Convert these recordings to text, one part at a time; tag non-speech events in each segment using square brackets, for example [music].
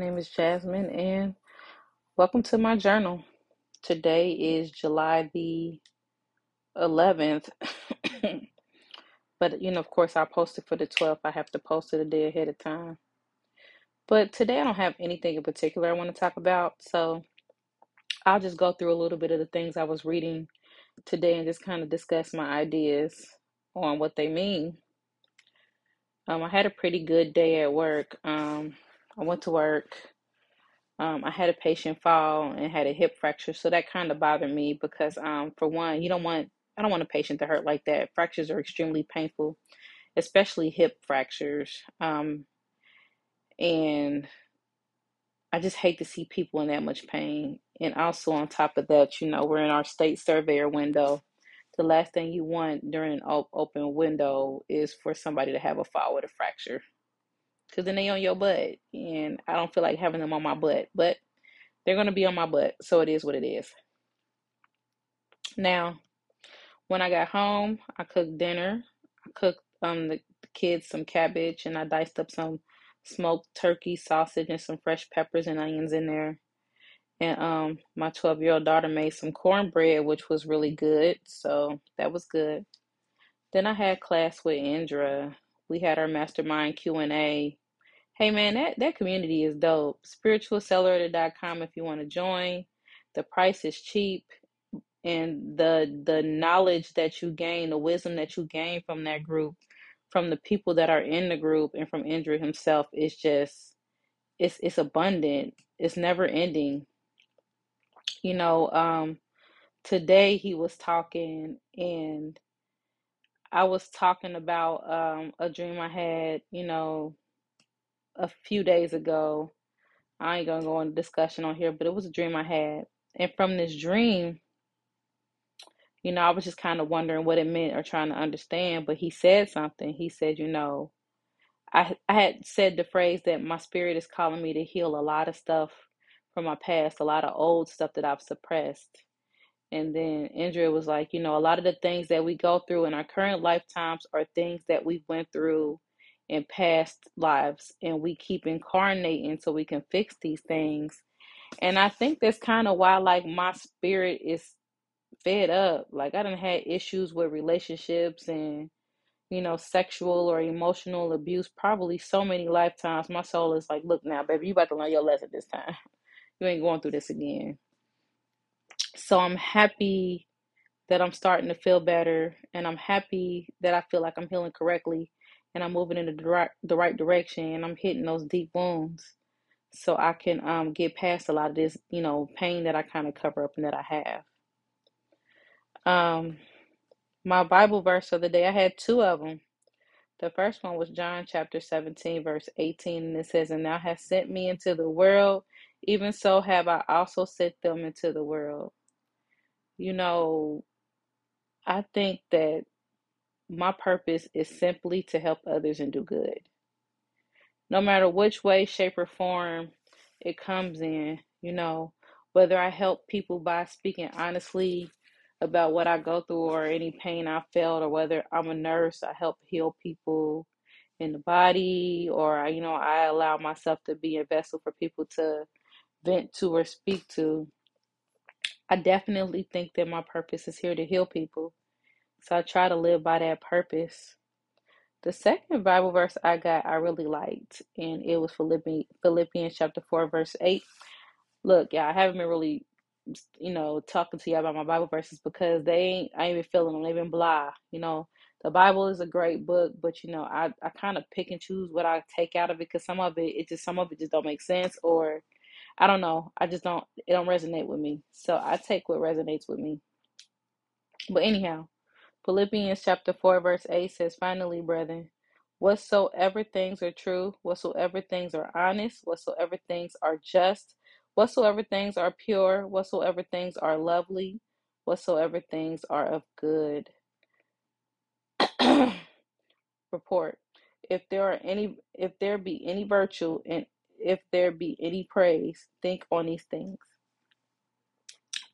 Name is Jasmine, and welcome to my journal. Today is July the 11th, [coughs] but you know, of course, I posted for the 12th. I have to post it a day ahead of time. But today, I don't have anything in particular I want to talk about, so I'll just go through a little bit of the things I was reading today and just kind of discuss my ideas on what they mean. Um, I had a pretty good day at work. Um, I went to work. Um, I had a patient fall and had a hip fracture, so that kind of bothered me because, um, for one, you don't want I don't want a patient to hurt like that. Fractures are extremely painful, especially hip fractures. Um, and I just hate to see people in that much pain. And also on top of that, you know, we're in our state surveyor window. The last thing you want during an open window is for somebody to have a fall with a fracture, because then they on your butt, and I don't feel like having them on my butt, but they're gonna be on my butt, so it is what it is. Now, when I got home, I cooked dinner. I cooked um the, kids some cabbage, and I diced up some smoked turkey sausage and some fresh peppers and onions in there. And um, my 12 year old daughter made some cornbread, which was really good. So that was good. Then I had class with Indra. We had our mastermind Q and A. Hey man, that that community is dope. Spiritualaccelerator.com if you want to join. The price is cheap, and the the knowledge that you gain, the wisdom that you gain from that group, from the people that are in the group, and from Indra himself is just it's it's abundant. It's never ending. You know, um, today he was talking and I was talking about um, a dream I had, you know, a few days ago. I ain't gonna go into discussion on here, but it was a dream I had. And from this dream, you know, I was just kind of wondering what it meant or trying to understand. But he said something. He said, you know, I I had said the phrase that my spirit is calling me to heal a lot of stuff from my past, a lot of old stuff that I've suppressed. And then Indra was like, you know, a lot of the things that we go through in our current lifetimes are things that we went through in past lives, and we keep incarnating so we can fix these things. And I think that's kind of why, like, my spirit is fed up. Like, I done had issues with relationships and you know, sexual or emotional abuse probably so many lifetimes. My soul is like, look now, baby, you about to learn your lesson this time. [laughs] You ain't going through this again. So I'm happy that I'm starting to feel better and I'm happy that I feel like I'm healing correctly and I'm moving in the right the right direction and I'm hitting those deep wounds so I can um get past a lot of this, you know, pain that I kind of cover up and that I have. Um my Bible verse of the day, I had two of them. The first one was John chapter 17, verse 18, and it says, And thou hast sent me into the world, even so have I also sent them into the world. You know, I think that my purpose is simply to help others and do good. No matter which way, shape, or form it comes in, you know, whether I help people by speaking honestly about what I go through or any pain I felt, or whether I'm a nurse, I help heal people in the body, or you know, I allow myself to be a vessel for people to vent to or speak to. I definitely think that my purpose is here to heal people. So I try to live by that purpose. The second Bible verse I got, I really liked, and it was Philippians, Philippians chapter 4, verse 8. Look, y'all, I haven't been really, you know, talking to y'all about my Bible verses because they ain't, I ain't been feeling them. They've been blah. You know, the Bible is a great book, but, you know, I, I kind of pick and choose what I take out of it because some of it, it just, some of it just don't make sense or I don't know. I just don't, it don't resonate with me. So I take what resonates with me. But anyhow, Philippians chapter 4, verse 8 says, Finally, brethren, whatsoever things are true, whatsoever things are honest, whatsoever things are just, whatsoever things are pure, whatsoever things are lovely, whatsoever things are of good [clears throat] report. If there are any if there be any virtue and if there be any praise, think on these things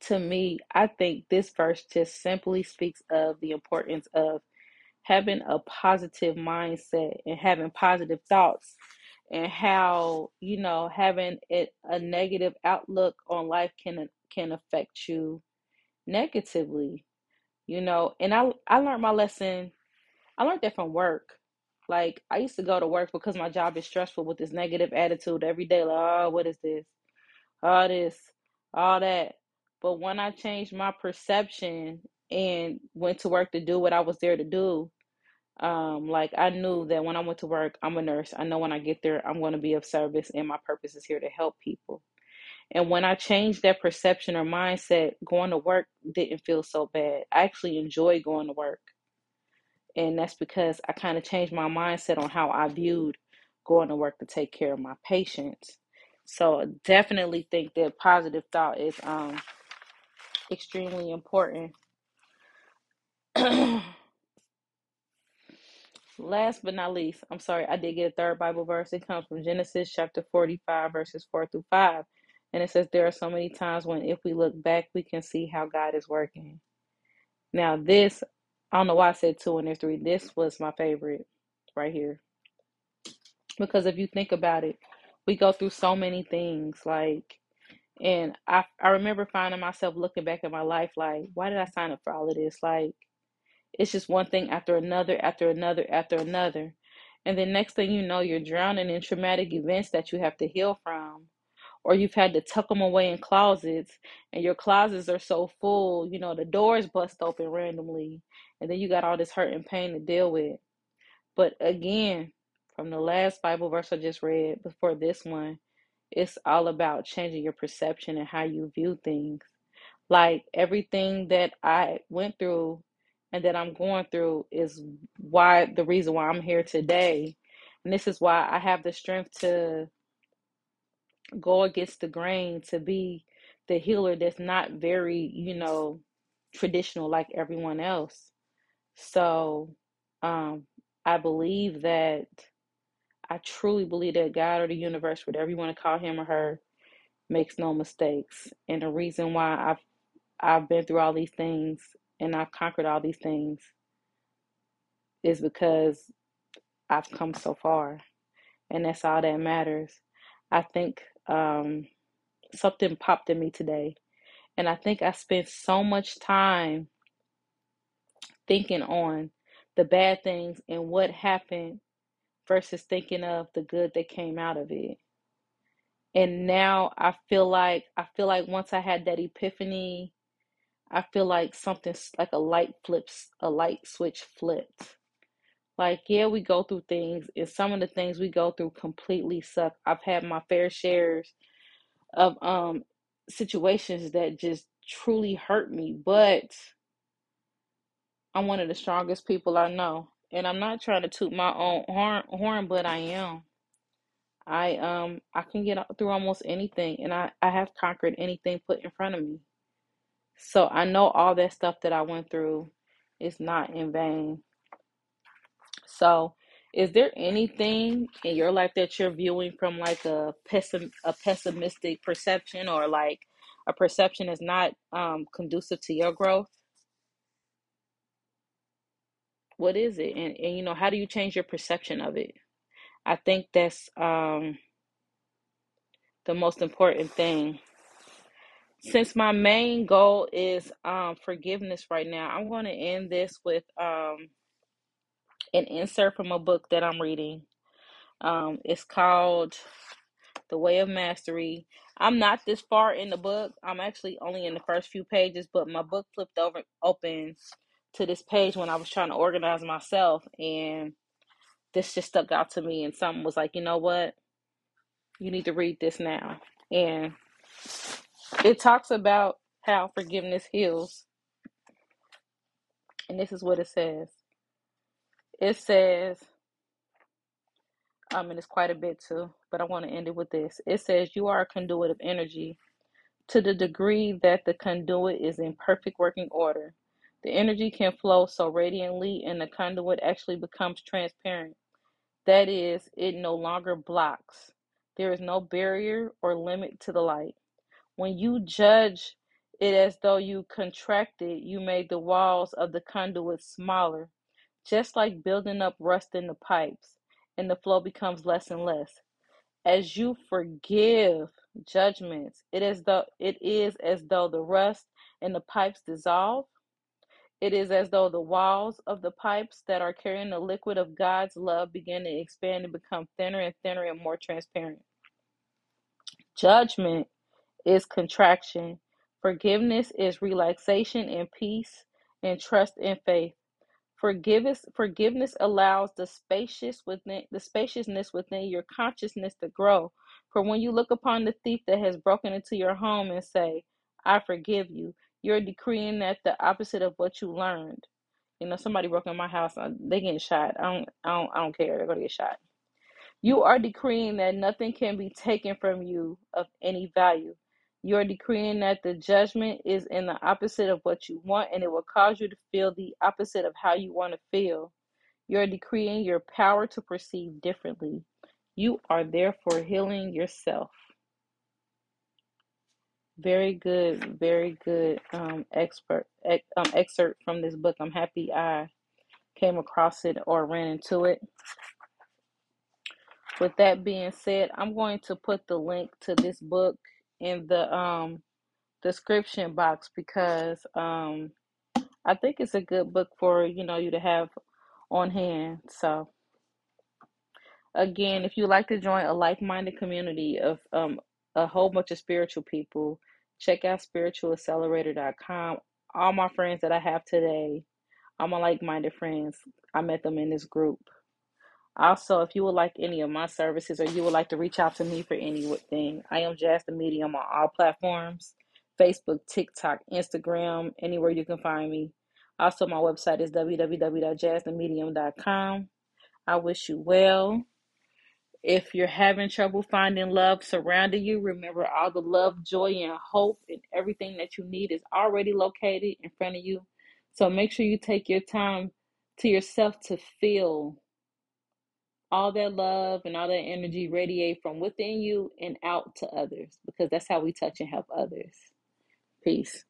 to me, I think this verse just simply speaks of the importance of having a positive mindset and having positive thoughts and how you know having it a negative outlook on life can can affect you negatively you know and i i learned my lesson i learned that from work. Like i used to go to work because my job is stressful with this negative attitude every day like oh what is this? All this all that but when i changed my perception and went to work to do what i was there to do um like i knew that when i went to work i'm a nurse. I know when i get there i'm going to be of service and my purpose is here to help people. And when i changed that perception or mindset going to work didn't feel so bad. I actually enjoy going to work. And that's because i kind of changed my mindset on how i viewed going to work to take care of my patients. So I definitely think that positive thought is um extremely important [clears throat] Last but not least, I'm sorry, I did get a third Bible verse. It comes from Genesis chapter 45, verses 4 through 5. And it says, There are so many times when if we look back, we can see how God is working. Now, this, I don't know why I said two and there's three. This was my favorite right here. Because if you think about it, we go through so many things. Like, and I, I remember finding myself looking back at my life like, why did I sign up for all of this? Like, it's just one thing after another, after another, after another. And then next thing you know, you're drowning in traumatic events that you have to heal from. Or you've had to tuck them away in closets, and your closets are so full, you know, the doors bust open randomly. And then you got all this hurt and pain to deal with. But again, from the last Bible verse I just read before this one, it's all about changing your perception and how you view things. Like everything that I went through and that I'm going through is why the reason why I'm here today. And this is why I have the strength to go against the grain, to be the healer that's not very, you know, traditional like everyone else. So um I believe that I truly believe that God or the universe, whatever you want to call him or her, makes no mistakes. And the reason why I've I've been through all these things and I've conquered all these things is because I've come so far. And that's all that matters. I think um, something popped in me today. And I think I spent so much time thinking on the bad things and what happened versus thinking of the good that came out of it. And now I feel like I feel like once I had that epiphany I feel like something like a light flips, a light switch flipped. Like, yeah, we go through things, and some of the things we go through completely suck. I've had my fair shares of um situations that just truly hurt me, but I'm one of the strongest people I know. And I'm not trying to toot my own horn, but I am. I um I can get through almost anything, and I I have conquered anything put in front of me. So I know all that stuff that I went through is not in vain. So, is there anything in your life that you're viewing from like a pessim a pessimistic perception or like a perception is not um conducive to your growth? What is it? And and you know, how do you change your perception of it? I think that's um the most important thing. Since my main goal is um forgiveness right now, I'm going to end this with um an insert from a book that I'm reading. Um, it's called The Way of Mastery. I'm not this far in the book. I'm actually only in the first few pages, but my book flipped over open to this page when I was trying to organize myself, and this just stuck out to me. And something was like, you know what? You need to read this now. And it talks about how forgiveness heals. And this is what it says. It says, um, and it's quite a bit too, but I want to end it with this. It says, You are a conduit of energy to the degree that the conduit is in perfect working order. The energy can flow so radiantly, and the conduit actually becomes transparent. That is, it no longer blocks. There is no barrier or limit to the light. When you judge it as though you contracted, you made the walls of the conduit smaller, just like building up rust in the pipes, and the flow becomes less and less. As you forgive judgments, it is though it is as though the rust in the pipes dissolve. It is as though the walls of the pipes that are carrying the liquid of God's love begin to expand and become thinner and thinner and more transparent. Judgment is contraction. Forgiveness is relaxation and peace and trust and faith. Forgiveness forgiveness allows the spacious within the spaciousness within your consciousness to grow. For when you look upon the thief that has broken into your home and say, I forgive you, you're decreeing that the opposite of what you learned. You know, somebody broke in my house, they getting shot. I don't I don't I don't care. They're gonna get shot. You are decreeing that nothing can be taken from you of any value. You are decreeing that the judgment is in the opposite of what you want, and it will cause you to feel the opposite of how you want to feel. You are decreeing your power to perceive differently. You are therefore healing yourself. Very good, very good um, expert ex, um, excerpt from this book. I'm happy I came across it or ran into it. With that being said, I'm going to put the link to this book in the um, description box because um, I think it's a good book for you know you to have on hand. So again, if you'd like to join a like-minded community of um, a whole bunch of spiritual people, check out spiritualaccelerator.com. All my friends that I have today, all my like-minded friends, I met them in this group. Also, if you would like any of my services or you would like to reach out to me for anything, I am Jazz the Medium on all platforms Facebook, TikTok, Instagram, anywhere you can find me. Also, my website is www.jazzthemedium.com. I wish you well. If you're having trouble finding love surrounding you, remember all the love, joy, and hope and everything that you need is already located in front of you. So make sure you take your time to yourself to feel all that love and all that energy radiate from within you and out to others because that's how we touch and help others. Peace.